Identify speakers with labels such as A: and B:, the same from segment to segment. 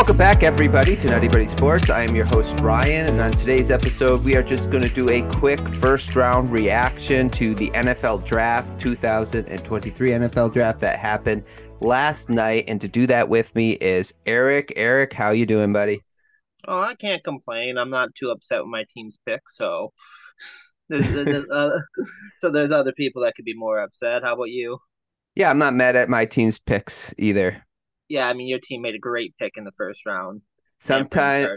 A: Welcome back, everybody, to NuttieBuddie Sports. I am your host, Ryan, and on today's episode, we are just going to do a quick first round reaction to the NFL Draft 2023 NFL Draft that happened last night. And to do that with me is Erik. Erik, how you doing, buddy?
B: Oh, I can't complain. I'm not too upset with my team's pick, so there's, there's, uh, so there's other people that could be more upset. How about you?
A: Yeah, I'm not mad at my team's picks either
B: yeah, I mean your team made a great pick in the first round.
A: Sometimes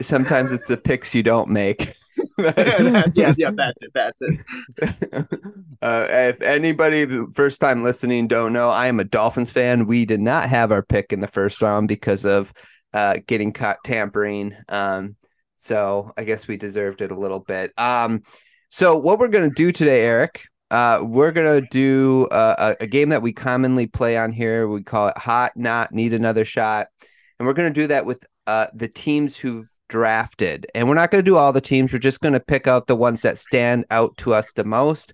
A: sometimes it's the picks you don't make.
B: yeah, yeah, that's it. That's it.
A: Uh, if anybody the first time listening don't know, I am a Dolphins fan. We did not have our pick in the first round because of uh, getting caught tampering. Um, so I guess we deserved it a little bit. Um, so what we're gonna do today, Erik, uh, we're gonna do a, a, game that we commonly play on here. We call it "Hot Not Need Another Shot," and we're gonna do that with uh, the teams who've drafted. And we're not gonna do all the teams. We're just gonna pick out the ones that stand out to us the most.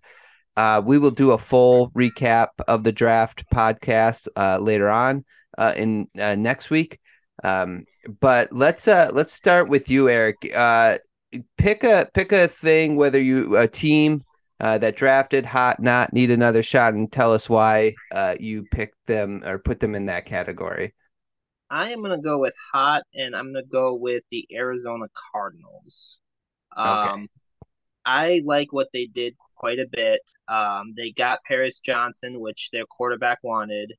A: Uh, we will do a full recap of the draft podcast uh, later on uh, in uh, next week. Um, but let's uh, let's start with you, Erik. Uh, pick a pick a thing, whether you a team uh, that drafted hot, not need another shot, and tell us why uh, you picked them or put them in that category.
B: I am gonna go with hot, and I'm gonna go with the Arizona Cardinals. Um, okay. I like what they did quite a bit. Um, they got Paris Johnson, which their quarterback wanted,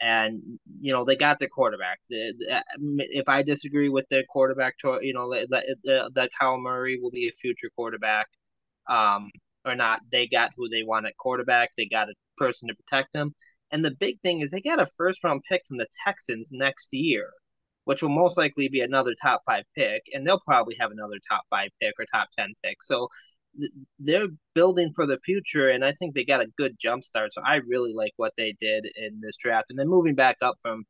B: and you know they got their quarterback. The, the, If I disagree with their quarterback, to you know that that Kyler Murray will be a future quarterback. Um, or not, they got who they want at quarterback. They got a person to protect them. And the big thing is they got a first round pick from the Texans next year, which will most likely be another top five pick. And they'll probably have another top five pick or top 10 pick. So they're building for the future. And I think they got a good jump start. So I really like what they did in this draft. And then moving back up from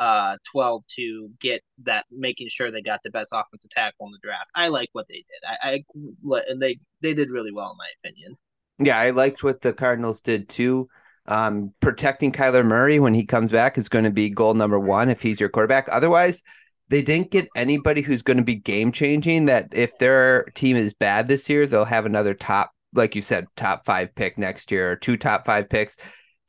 B: uh 12 to get that making sure they got the best offensive tackle in the draft. I like what they did. I, I and they they did really well in my opinion.
A: Yeah, I liked what the Cardinals did too. Um, protecting Kyler Murray when he comes back is going to be goal number one if he's your quarterback. Otherwise, they didn't get anybody who's going to be game changing. That if their team is bad this year, they'll have another top, like you said, top five pick next year or two top five picks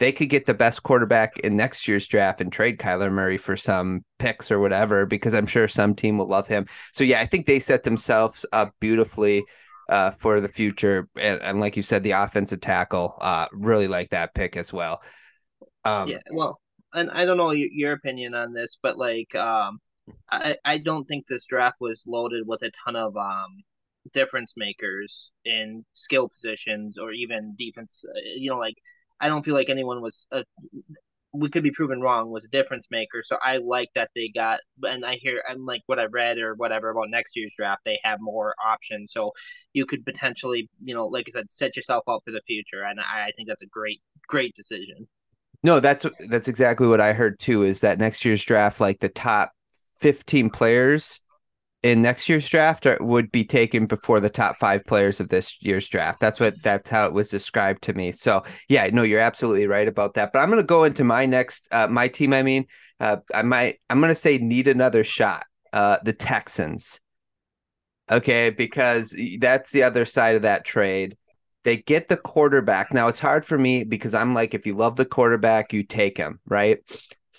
A: they could get the best quarterback in next year's draft and trade Kyler Murray for some picks or whatever, because I'm sure some team will love him. So yeah, I think they set themselves up beautifully uh, for the future. And, and, like you said, the offensive tackle, uh, really like that pick as well.
B: Um, yeah, well, and I don't know your opinion on this, but like, um, I, I don't think this draft was loaded with a ton of um, difference makers in skill positions or even defense. Uh, you know, like I don't feel like anyone was. A, we could be proven wrong was a difference maker. So I like that they got, and I hear, and like what I read or whatever about next year's draft, they have more options. So you could potentially, you know, like I said, set yourself up for the future. And I, I think that's a great, great decision.
A: No, that's that's exactly what I heard too. Is that next year's draft, like the top fifteen players in next year's draft would be taken before the top five players of this year's draft. That's what that's how it was described to me. So yeah, no, you're absolutely right about that. But I'm gonna go into my next uh, my team. I mean, uh, I might I'm gonna say need another shot. Uh, the Texans. Okay, because that's the other side of that trade. They get the quarterback. Now it's hard for me because I'm like, if you love the quarterback, you take him, right?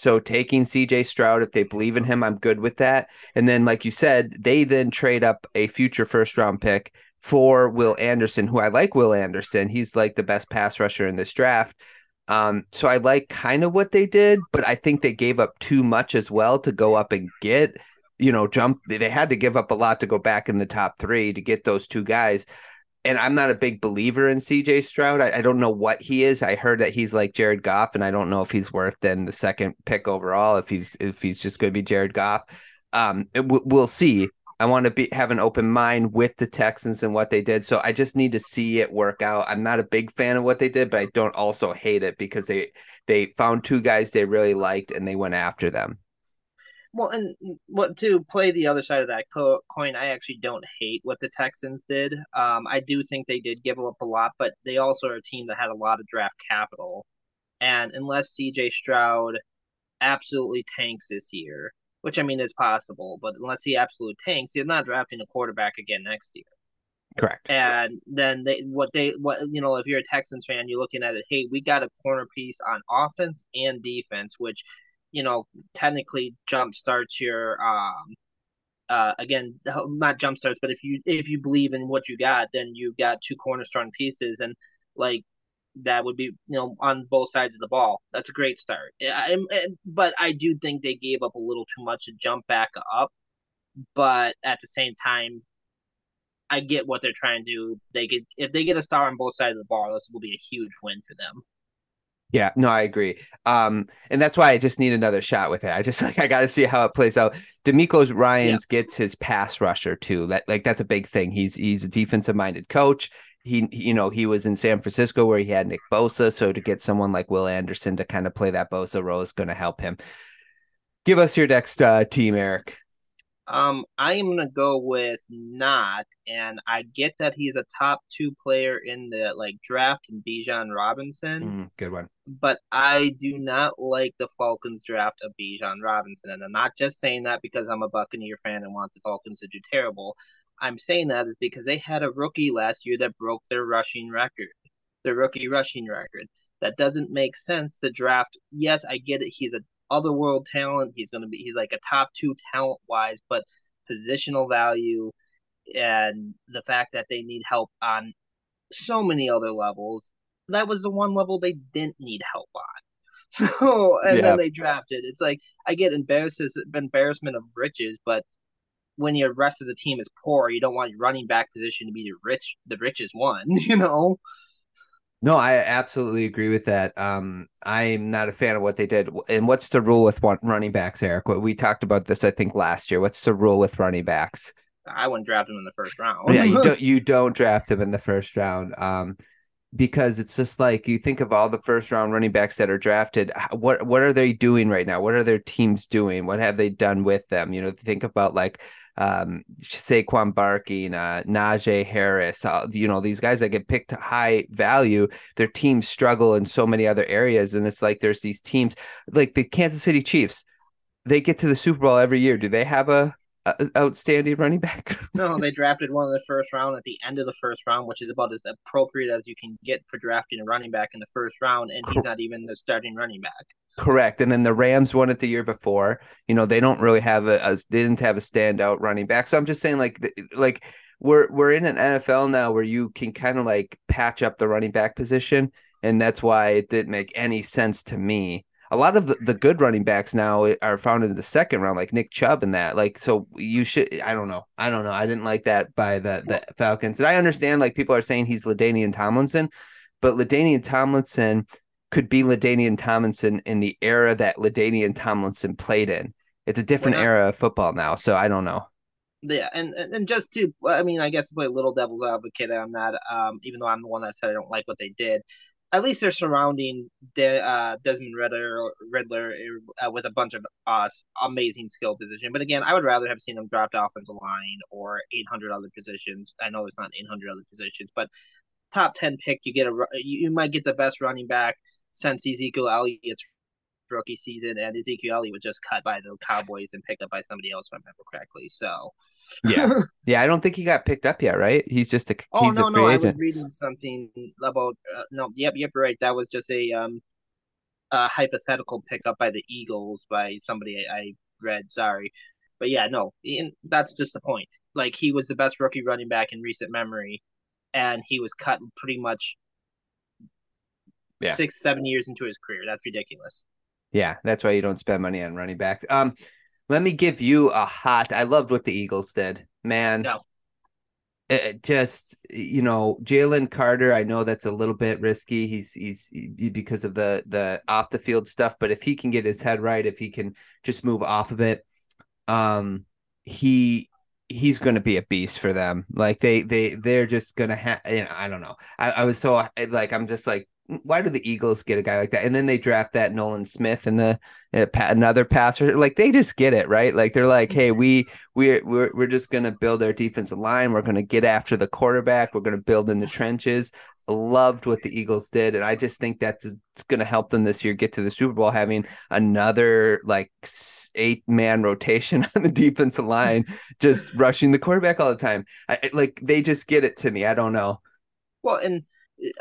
A: So taking CJ Stroud, if they believe in him, I'm good with that. And then, like you said, they then trade up a future first round pick for Will Anderson, who I like Will Anderson. He's like the best pass rusher in this draft. Um, so I like kind of what they did, but I think they gave up too much as well to go up and get, you know, jump. They had to give up a lot to go back in the top three to get those two guys and I'm not a big believer in CJ Stroud. I, I, don't know what he is. I heard that he's like Jared Goff, and I don't know if he's worth then the second pick overall. If he's if he's just going to be Jared Goff, um, w- we'll see. I want to be have an open mind with the Texans and what they did. So I just need to see it work out. I'm not a big fan of what they did, but I don't also hate it because they they found two guys they really liked and they went after them.
B: Well, and what to play the other side of that co- coin, I actually don't hate what the Texans did. Um, I do think they did give up a lot, but they also are a team that had a lot of draft capital. And unless CJ Stroud absolutely tanks this year, which I mean is possible, but unless he absolutely tanks, you're not drafting a quarterback again next year.
A: Correct.
B: And then they what they what you know if you're a Texans fan, you're looking at it. Hey, we got a corner piece on offense and defense, which you know technically jump starts your um uh again not jump starts, but if you if you believe in what you got, then you got two cornerstone pieces and like that would be you know on both sides of the ball. That's a great start. I, I, but I do think they gave up a little too much to jump back up. But at the same time, I get what they're trying to do. They get if they get a star on both sides of the ball, this will be a huge win for them.
A: Yeah, no, I agree. Um, and that's why I just need another shot with it. I just like I got to see how it plays out. DeMeco Ryans yeah. gets his pass rusher too. That like that's a big thing. He's he's a defensive minded coach. He you know he was in San Francisco where he had Nick Bosa, so to get someone like Will Anderson to kind of play that Bosa role is going to help him. Give us your next uh, team, Erik.
B: Um, I am gonna go with not, and I get that he's a top two player in the like draft and Bijan Robinson.
A: Mm, good one.
B: But I do not like the Falcons draft of Bijan Robinson, and I'm not just saying that because I'm a Buccaneer fan and want the Falcons to do terrible. I'm saying that is because they had a rookie last year that broke their rushing record, their rookie rushing record. That doesn't make sense to draft. Yes, I get it. He's a otherworld talent. He's going to be he's like a top two talent wise, but positional value and the fact that they need help on so many other levels. That was the one level they didn't need help on. So and yeah. then they drafted. It's like I get embarrasses embarrassment of riches, but when your rest of the team is poor, you don't want your running back position to be the rich the richest one, you know.
A: No, I absolutely agree with that. Um, I'm not a fan of what they did. And what's the rule with running backs, Erik? We talked about this, I think, last year. What's the rule with running backs?
B: I wouldn't draft them in the first round.
A: yeah, you don't. You don't draft them in the first round. Um, because it's just like you think of all the first round running backs that are drafted. What what are they doing right now? What are their teams doing? What have they done with them? You know, think about like um, Saquon Barkley, uh, Najee Harris, uh, you know, these guys that get picked high value, their teams struggle in so many other areas. And it's like there's these teams like the Kansas City Chiefs, they get to the Super Bowl every year. Do they have a Uh, outstanding running back?
B: no, they drafted one in the first round at the end of the first round, which is about as appropriate as you can get for drafting a running back in the first round. And he's not even the starting running back.
A: Correct. And then the Rams won it the year before. You know, they don't really have a, a they didn't have a standout running back. So I'm just saying like like we're we're in an NFL now where you can kind of like patch up the running back position and that's why it didn't make any sense to me. A lot of the, the good running backs now are found in the second round, like Nick Chubb and that. Like, so you should. I don't know. I don't know. I didn't like that by the the Falcons. And I understand like people are saying he's LaDainian Tomlinson, but LaDainian Tomlinson could be LaDainian Tomlinson in the era that LaDainian Tomlinson played in. It's a different not, era of football now, so I don't know.
B: Yeah, and and just to, I mean, I guess to play a little devil's advocate on that, um, even though I'm the one that said I don't like what they did, at least they're surrounding De, uh, Desmond Ridder, Riddler uh, with a bunch of uh, amazing skill position. But again, I would rather have seen them dropped offensive line or 800 other positions. I know it's not 800 other positions, but top 10 pick, you get a you might get the best running back since Ezekiel Elliott's rookie season, and Ezekiel Elliott was just cut by the Cowboys and picked up by somebody else, if I remember correctly. So,
A: yeah, yeah, I don't think he got picked up yet, right? He's just a
B: oh
A: no,
B: no,
A: agent.
B: I was reading something about uh, no, yep, yep, right. That was just a um a hypothetical pickup by the Eagles by somebody I, I read. Sorry, but yeah, no, and that's just the point. Like he was the best rookie running back in recent memory, and he was cut pretty much yeah. six, seven years into his career. That's ridiculous.
A: Yeah, that's why you don't spend money on running backs. Um, let me give you a hot. I loved what the Eagles did, man. No. It just you know Jalen Carter. I know that's a little bit risky. He's he's because of the the off the field stuff. But if he can get his head right, if he can just move off of it, um, he he's going to be a beast for them. Like they they they're just going to have. You know, I don't know. I, I was so like I'm just like why do the Eagles get a guy like that? And then they draft that Nolan Smith and the uh, another passer. Like they just get it right. Like they're like, hey, we we we're we're just gonna build our defensive line. We're gonna get after the quarterback. We're gonna build in the trenches. loved what the Eagles did, and I just think that's going to help them this year get to the Super Bowl, having another like eight man rotation on the defensive line, just rushing the quarterback all the time. I, like they just get it to me. I don't know.
B: Well, and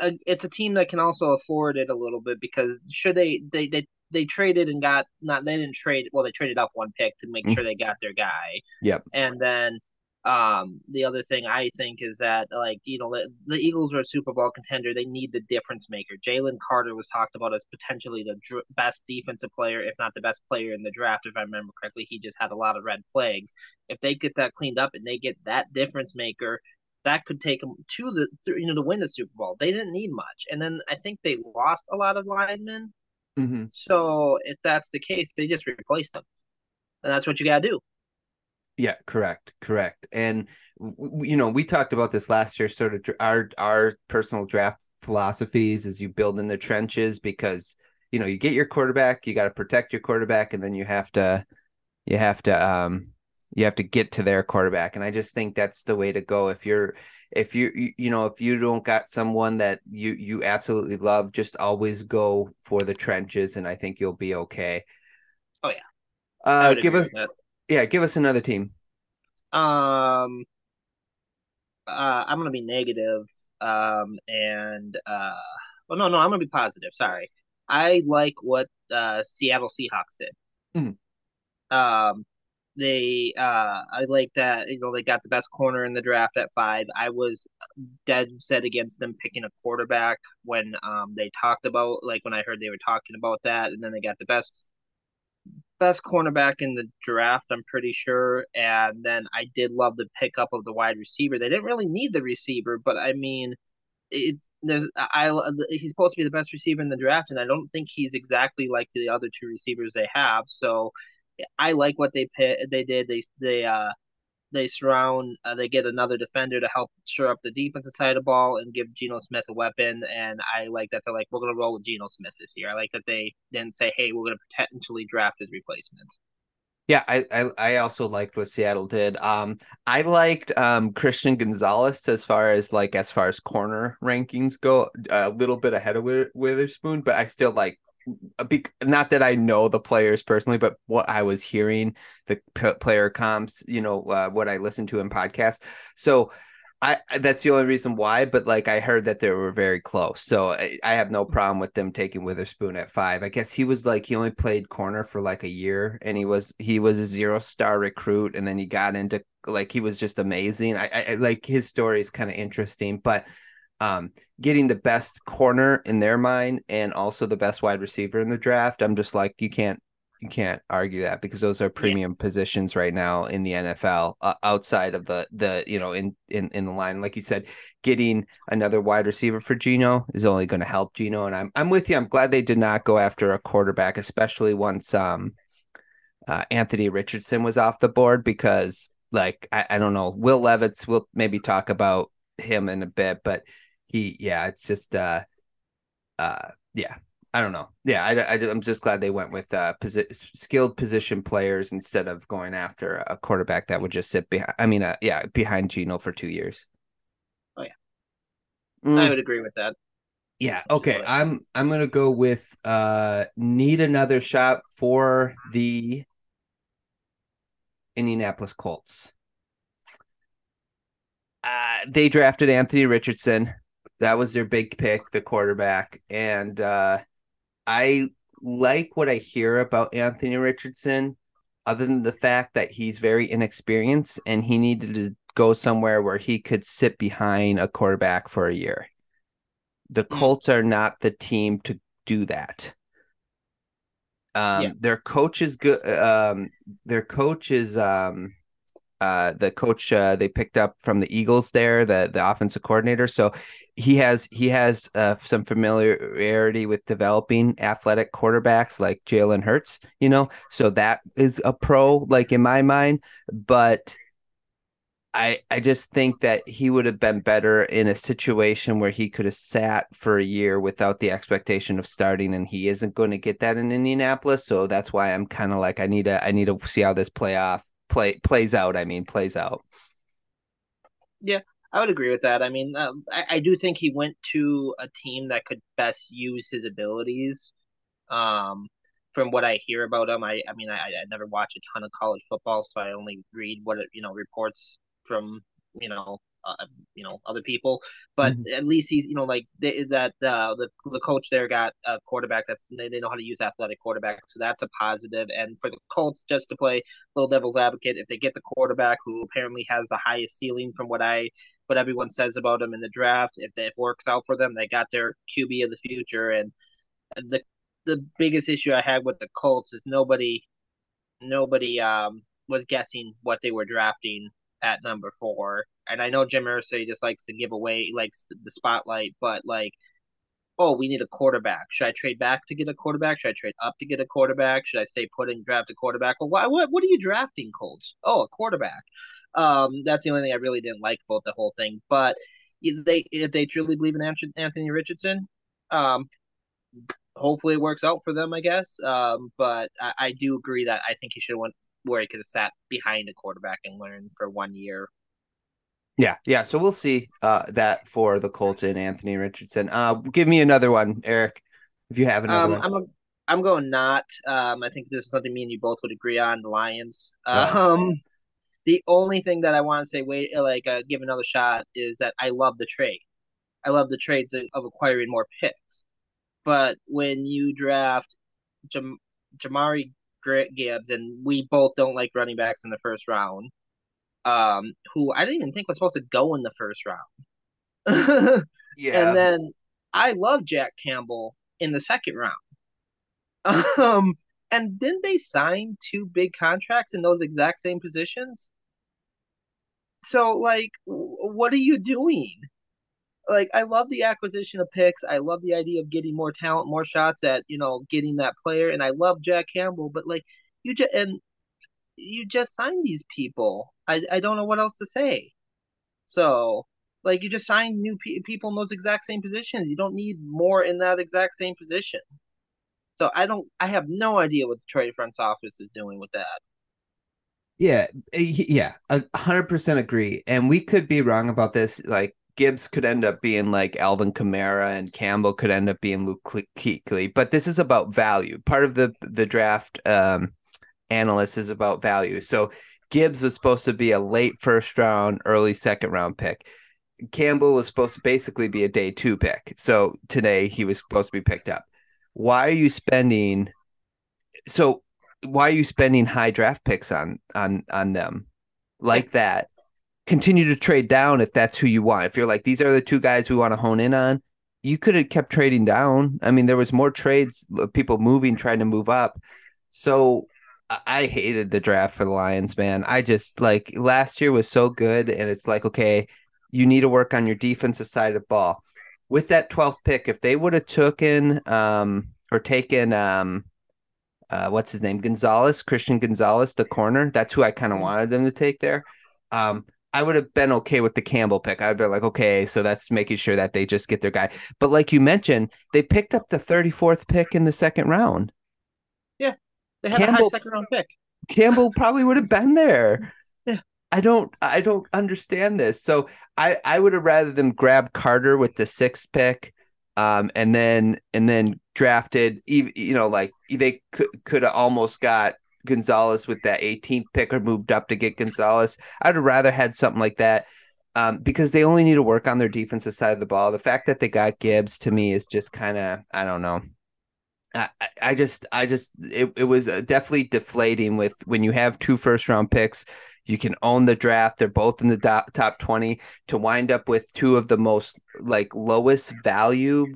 B: uh, it's a team that can also afford it a little bit because should they they they they traded and got not they didn't trade well they traded up one pick to make mm-hmm. sure they got their guy.
A: Yep.
B: And then um, the other thing I think is that like you know the, the Eagles are a Super Bowl contender. They need the difference maker. Jalen Carter was talked about as potentially the dr- best defensive player, if not the best player in the draft, if I remember correctly. He just had a lot of red flags. If they get that cleaned up and they get that difference maker, that could take them to the you know to win the Super Bowl. They didn't need much, and then I think they lost a lot of linemen.
A: Mm-hmm.
B: So if that's the case, they just replace them, and that's what you got to do.
A: Yeah, correct, correct. And you know, we talked about this last year. Sort of our our personal draft philosophies as you build in the trenches because you know you get your quarterback, you got to protect your quarterback, and then you have to you have to um you have to get to their quarterback. And I just think that's the way to go. If you're if you you know if you don't got someone that you you absolutely love, just always go for the trenches, and I think you'll be okay.
B: Oh yeah.
A: Uh, give us yeah, give us another team.
B: Um, uh, I'm gonna be negative. Um, and uh, well, no, no, I'm gonna be positive. Sorry, I like what uh Seattle Seahawks did.
A: Mm-hmm.
B: Um, they uh I like that you know they got the best corner in the draft at five. I was dead set against them picking a quarterback when um they talked about like when I heard they were talking about that, and then they got the best best cornerback in the draft, I'm pretty sure. And then I did love the pickup of the wide receiver. They didn't really need the receiver, but I mean, it's there's I he's supposed to be the best receiver in the draft, and I don't think he's exactly like the other two receivers they have. So I like what they pit, they did. They they uh they surround, uh, they get another defender to help shore up the defensive side of the ball and give Geno Smith a weapon. And I like that they're like, we're to roll with Geno Smith this year. I like that they didn't say, hey, we're to potentially draft his replacement.
A: Yeah, I, I, I also liked what Seattle did. Um, I liked um Christian Gonzalez as far as like as far as corner rankings go, a little bit ahead of Witherspoon, but I still like not that I know the players personally, but what I was hearing, the player comps, you know, uh, what I listened to in podcasts. So I that's the only reason why. But like I heard that they were very close, so I, I have no problem with them taking Witherspoon at five. I guess he was like he only played corner for like a year, and he was he was a zero star recruit, and then he got into like he was just amazing. I, I like his story is kind of interesting, but um, getting the best corner in their mind and also the best wide receiver in the draft. I'm just like you can't you can't argue that because those are premium yeah. positions right now in the NFL uh, outside of the the you know in in in the line like you said getting another wide receiver for Geno is only going to help Geno and I'm I'm with you I'm glad they did not go after a quarterback especially once um uh, Anthony Richardson was off the board because like I, I don't know Will Levis we'll maybe talk about him in a bit but he yeah it's just uh uh yeah I don't know. Yeah, I, I, am just glad they went with uh, posi- skilled position players instead of going after a quarterback that would just sit behind. I mean, uh, yeah, behind Geno for two years.
B: Oh yeah, mm. I would agree with that.
A: Yeah. Okay. I'm I'm gonna go with uh need another shot for the Indianapolis Colts. Uh, they drafted Anthony Richardson that was their big pick, the quarterback. And uh, I like what I hear about Anthony Richardson, other than the fact that he's very inexperienced and he needed to go somewhere where he could sit behind a quarterback for a year. The hmm. Colts are not the team to do that. Um, yeah. their coach is good. Um, their coach is um, uh, the coach uh, they picked up from the Eagles there, the the offensive coordinator. So he has he has uh, some familiarity with developing athletic quarterbacks like Jalen Hurts. You know, so that is a pro, like in my mind. But I I just think that he would have been better in a situation where he could have sat for a year without the expectation of starting, and he isn't going to get that in Indianapolis. So that's why I'm kind of like I need to I need to see how this play off play plays out. I mean, plays out.
B: Yeah, I would agree with that. I mean, uh, I, I do think he went to a team that could best use his abilities. Um, from what I hear about him, I I mean, I, I never watch a ton of college football, so I only read what it, you know reports from you know uh, you know other people but mm-hmm. at least he's you know like they, that uh, the the coach there got a quarterback that they, they know how to use athletic quarterback so that's a positive and for the Colts just to play little devil's advocate if they get the quarterback who apparently has the highest ceiling from what I what everyone says about him in the draft if it works out for them they got their QB of the future and the the biggest issue I had with the Colts is nobody nobody um was guessing what they were drafting at number four. And I know Jim Irsay just likes to give away likes the spotlight, but like, oh, we need a quarterback. Should I trade back to get a quarterback? Should I trade up to get a quarterback? Should I stay put and draft a quarterback? Well, why, what what are you drafting, Colts? Oh, a quarterback. Um, that's the only thing I really didn't like about the whole thing. But they if they truly believe in Anthony Richardson, um, hopefully it works out for them, I guess. Um, but I, I do agree that I think he should have went where he could have sat behind a quarterback and learned for one year.
A: Yeah, yeah. So we'll see uh, that for the Colts and Anthony Richardson. Uh, give me another one, Erik, if you have another.
B: Um, I'm a, I'm going not. Um, I think this is something me and you both would agree on. The Lions. Um, the only thing that I want to say, wait, like uh, give another shot, is that I love the trade. I love the trades of acquiring more picks, but when you draft Jam- Jamari Gibbs, and we both don't like running backs in the first round. Um, who I didn't even think was supposed to go in the first round. yeah. And then I love Jack Campbell in the second round. Um, and didn't they sign two big contracts in those exact same positions? So, like, what are you doing? like I love the acquisition of picks. I love the idea of getting more talent, more shots at you know getting that player, and I love Jack Campbell. But like you just and you just signed these people. I I don't know what else to say. So like you just signed new pe- people in those exact same positions. You don't need more in that exact same position. So I don't. I have no idea what the trade front office is doing with that.
A: Yeah, yeah, a hundred percent agree. And we could be wrong about this. Like Gibbs could end up being like Alvin Kamara and Campbell could end up being Luke Kuechly. But this is about value. Part of the the draft um, analyst is about value. So Gibbs was supposed to be a late first round, early second round pick. Campbell was supposed to basically be a day two pick. So today he was supposed to be picked up. Why are you spending? So why are you spending high draft picks on on on them like that continue to trade down if that's who you want. If you're like, these are the two guys we want to hone in on, you could have kept trading down. I mean, there was more trades, people moving, trying to move up. So I hated the draft for the Lions, man. I just like last year was so good, and it's like, okay, you need to work on your defensive side of the ball. With that 12th pick, if they would have taken um or taken um uh what's his name? Gonzalez, Christian Gonzalez, the corner, that's who I kind of mm-hmm. wanted them to take there. Um, I would have been okay with the Campbell pick. I'd be like, okay, so that's making sure that they just get their guy. But like you mentioned, they picked up the 34th pick in the second round.
B: They had Campbell, a high second round pick.
A: Campbell probably would have been there. Yeah. I don't I don't understand this. So I I would have rather them grab Carter with the sixth pick um and then and then drafted you know like they could could have almost got Gonzalez with that 18th pick or moved up to get Gonzalez. I'd rather had something like that um, because they only need to work on their defensive side of the ball. The fact that they got Gibbs to me is just kind of I don't know. I, I just I just it, it was uh, definitely deflating with when you have two first round picks you can own the draft they're both in the top, top 20 to wind up with two of the most like lowest value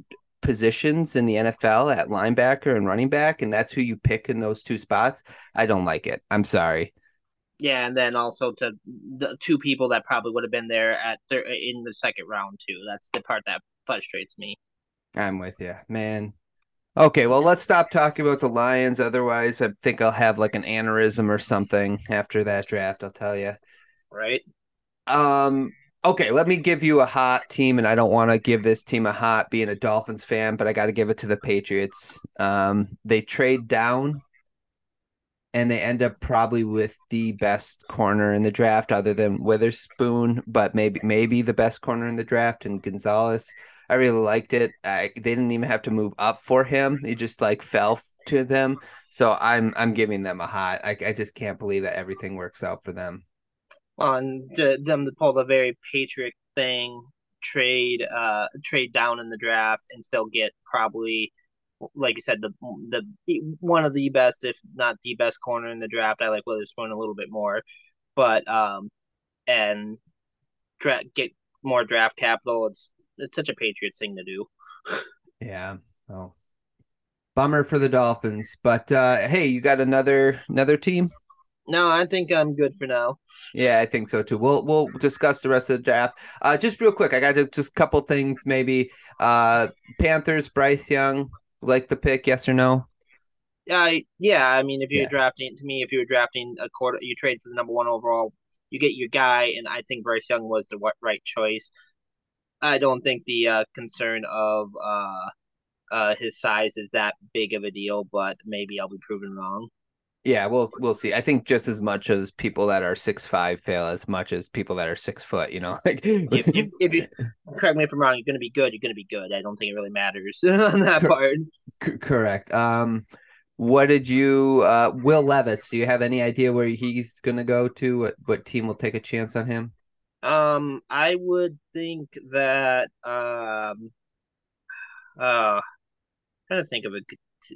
A: positions in the NFL at linebacker and running back, and that's who you pick in those two spots, I don't like it. I'm sorry.
B: Yeah, and then also to the two people that probably would have been there at thir- in the second round too. That's the part that frustrates me.
A: I'm with you, man. Okay, well, let's stop talking about the Lions. Otherwise, I think I'll have like an aneurysm or something after that draft. I'll tell you.
B: Right.
A: Um okay, let me give you a hot team, and I don't want to give this team a hot being a Dolphins fan, but I got to give it to the Patriots. Um, they trade down and they end up probably with the best corner in the draft, other than Witherspoon, but maybe maybe the best corner in the draft, and Gonzalez. I really liked it. I, they didn't even have to move up for him; he just like fell to them. So I'm I'm giving them a hot. I, I just can't believe that everything works out for them.
B: On the, them to pull the very patriot thing, trade uh trade down in the draft, and still get probably like you said, the the one of the best, if not the best corner in the draft. I like Witherspoon a little bit more, but um, and dra- get more draft capital. It's it's such a Patriots thing to do.
A: yeah. Oh, bummer for the Dolphins, but uh, hey, you got another another team.
B: No, I think I'm good for now.
A: Yeah, I think so too. We'll we'll discuss the rest of the draft. Uh, just real quick, I got just a couple things. Maybe uh, Panthers, Bryce Young, like the pick? Yes or no?
B: Uh, yeah. I mean, if you're yeah. drafting, to me, if you were drafting a quarter, you trade for the number one overall, you get your guy, and I think Bryce Young was the right choice. I don't think the uh, concern of uh, uh, his size is that big of a deal, but maybe I'll be proven wrong.
A: Yeah, we'll we'll see. I think just as much as people that are six five fail, as much as people that are six foot. You know, like
B: if, if, if, you correct me if I'm wrong, you're going to be good. You're going to be good. I don't think it really matters on that part.
A: C- correct. Um, what did you, uh, Will Levis? Do you have any idea where he's going to go to? What what team will take a chance on him?
B: Um, I would think that um, uh, trying to think of a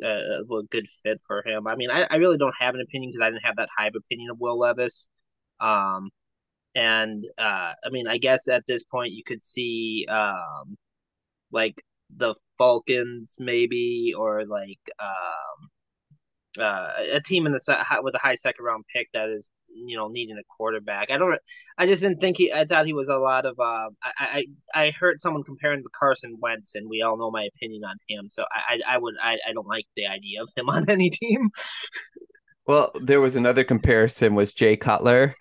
B: uh, a good fit for him. I mean, I, I really don't have an opinion because I didn't have that high of opinion of Will Levis. Um, and uh, I mean, I guess at this point you could see um, like the Falcons maybe, or like um, uh, a team in the with a high second round pick that is you know needing a quarterback. I don't. I just didn't think he. I thought he was a lot of. Uh, I I I heard someone comparing to Carson Wentz, and we all know my opinion on him. So I I, I would I, I don't like the idea of him on any team.
A: Well, there was another comparison was Jay Cutler.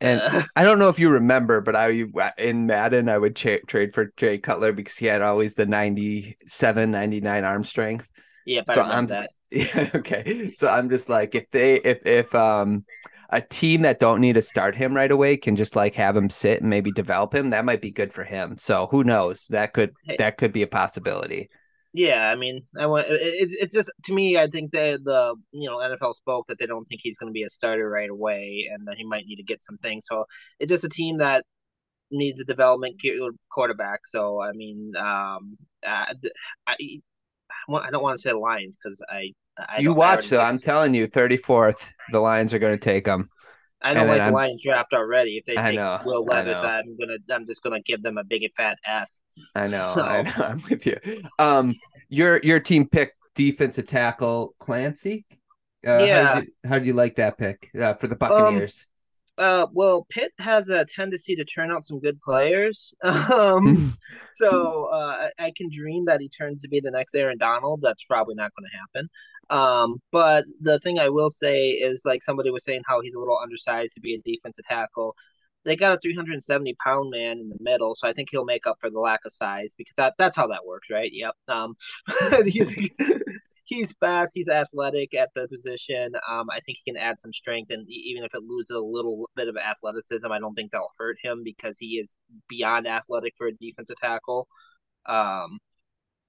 A: And uh, I don't know if you remember, but I in Madden I would tra- trade for Jay Cutler because he had always the 97, 99 arm strength.
B: Yeah, so I'm that.
A: Yeah, okay. So I'm just like if they if if um a team that don't need to start him right away can just like have him sit and maybe develop him. That might be good for him. So who knows? That could that could be a possibility.
B: Yeah, I mean, I want it's it's just to me. I think that the you know NFL spoke that they don't think he's going to be a starter right away, and that he might need to get some things. So it's just a team that needs a development quarterback. So I mean, um, I, I, I don't want to say Lions because I I
A: you watch though. I'm telling you, 34th, the Lions are going to take them.
B: I don't like the I'm, Lions draft already. If they take know, Will Levis, I'm gonna I'm just gonna give them a big fat F.
A: I know, so. I know. I'm with you. Um, your your team picked defensive tackle Kancey. Uh, yeah. How do you, you like that pick uh, for the um, Buccaneers?
B: Uh, well, Pitt has a tendency to turn out some good players. Um, so uh, I can dream that he turns to be the next Aaron Donald. That's probably not going to happen. Um, but the thing I will say is, like somebody was saying, how he's a little undersized to be a defensive tackle. They got a 370 pound man in the middle, so I think he'll make up for the lack of size because that that's how that works, right? Yep. Um, he's fast, he's athletic at the position. Um, I think he can add some strength, and even if it loses a little bit of athleticism, I don't think that'll hurt him because he is beyond athletic for a defensive tackle. Um,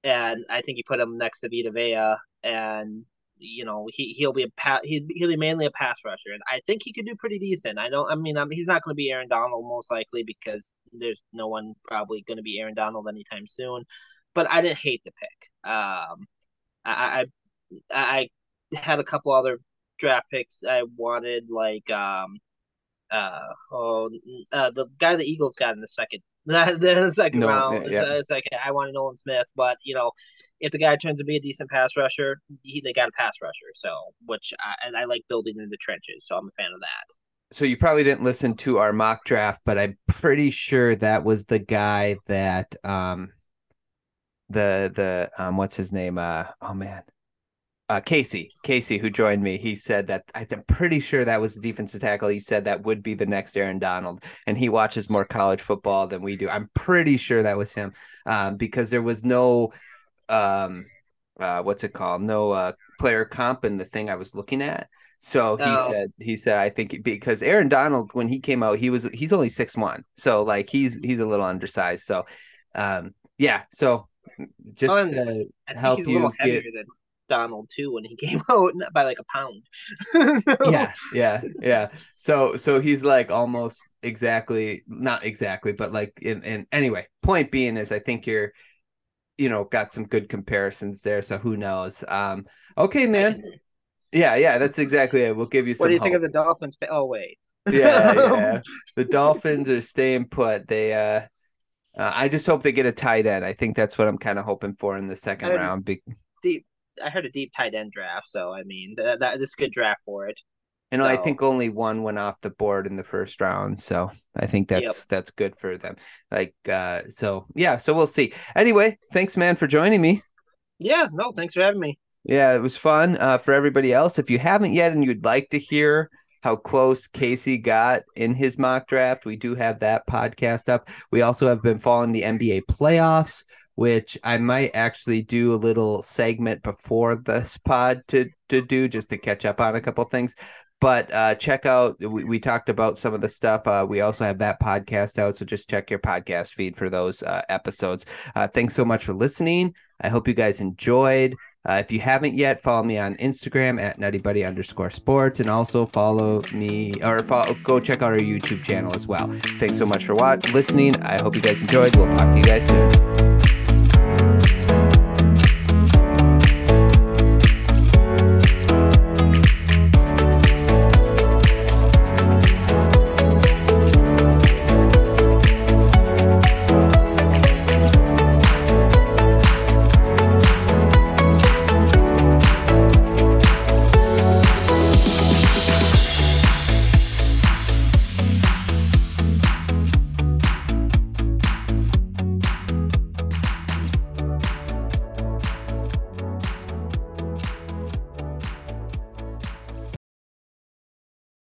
B: and I think you put him next to Vita Vea, and you know he he'll be a pa- he he'll be mainly a pass rusher, and I think he could do pretty decent. I don't. I mean, I'm, he's not going to be Aaron Donald most likely because there's no one probably going to be Aaron Donald anytime soon. But I didn't hate the pick. Um, I, I I had a couple other draft picks I wanted, like um, uh, oh, uh, the guy the Eagles got in the second, the second no, round. Yeah. It's like I wanted Nolan Smith, but you know, if the guy turns to be a decent pass rusher, he, they got a pass rusher. So, which I, and I like building in the trenches, so I'm a fan of that.
A: So you probably didn't listen to our mock draft, but I'm pretty sure that was the guy that um the the um what's his name uh oh man uh, Casey, Casey, who joined me, he said that I'm pretty sure that was the defensive tackle. He said that would be the next Aaron Donald, and he watches more college football than we do. I'm pretty sure that was him um, because there was no, um, uh, what's it called? No uh, player comp in the thing I was looking at. So he oh. said he said I think because Aaron Donald when he came out he was he's only six one so like he's he's a little undersized so um yeah so just oh, to help you get
B: Donald too when he came out by like a pound.
A: so... Yeah, yeah, yeah. So so he's like almost exactly not exactly, but like in in anyway. Point being is I think you're you know got some good comparisons there. So who knows? Um okay, man. Yeah, yeah, that's exactly it. We'll give you some.
B: What do you
A: hope.
B: think of the Dolphins? Oh wait.
A: yeah, yeah. The Dolphins are staying put. They uh uh, I just hope they get a tight end. I think that's what I'm kind of hoping for in the second round. Be-
B: deep I heard a deep tight end draft, so I mean that, that this good draft for it.
A: And so. I think only one went off the board in the first round, so I think that's yep. that's good for them. Like, uh, so yeah, so we'll see. Anyway, thanks, man, for joining me.
B: Yeah, no, thanks for having me.
A: Yeah, it was fun. Uh, for everybody else, if you haven't yet and you'd like to hear how close Casey got in his mock draft, we do have that podcast up. We also have been following the NBA playoffs which I might actually do a little segment before this pod to to do just to catch up on a couple things. But uh, check out we, we talked about some of the stuff. Uh, we also have that podcast out, so just check your podcast feed for those uh, episodes. Uh, thanks so much for listening. I hope you guys enjoyed. Uh, if you haven't yet, follow me on Instagram at nuttiebuddie underscore sports and also follow me or follow, go check out our YouTube channel as well. Thanks so much for watching, listening. I hope you guys enjoyed. We'll talk to you guys soon.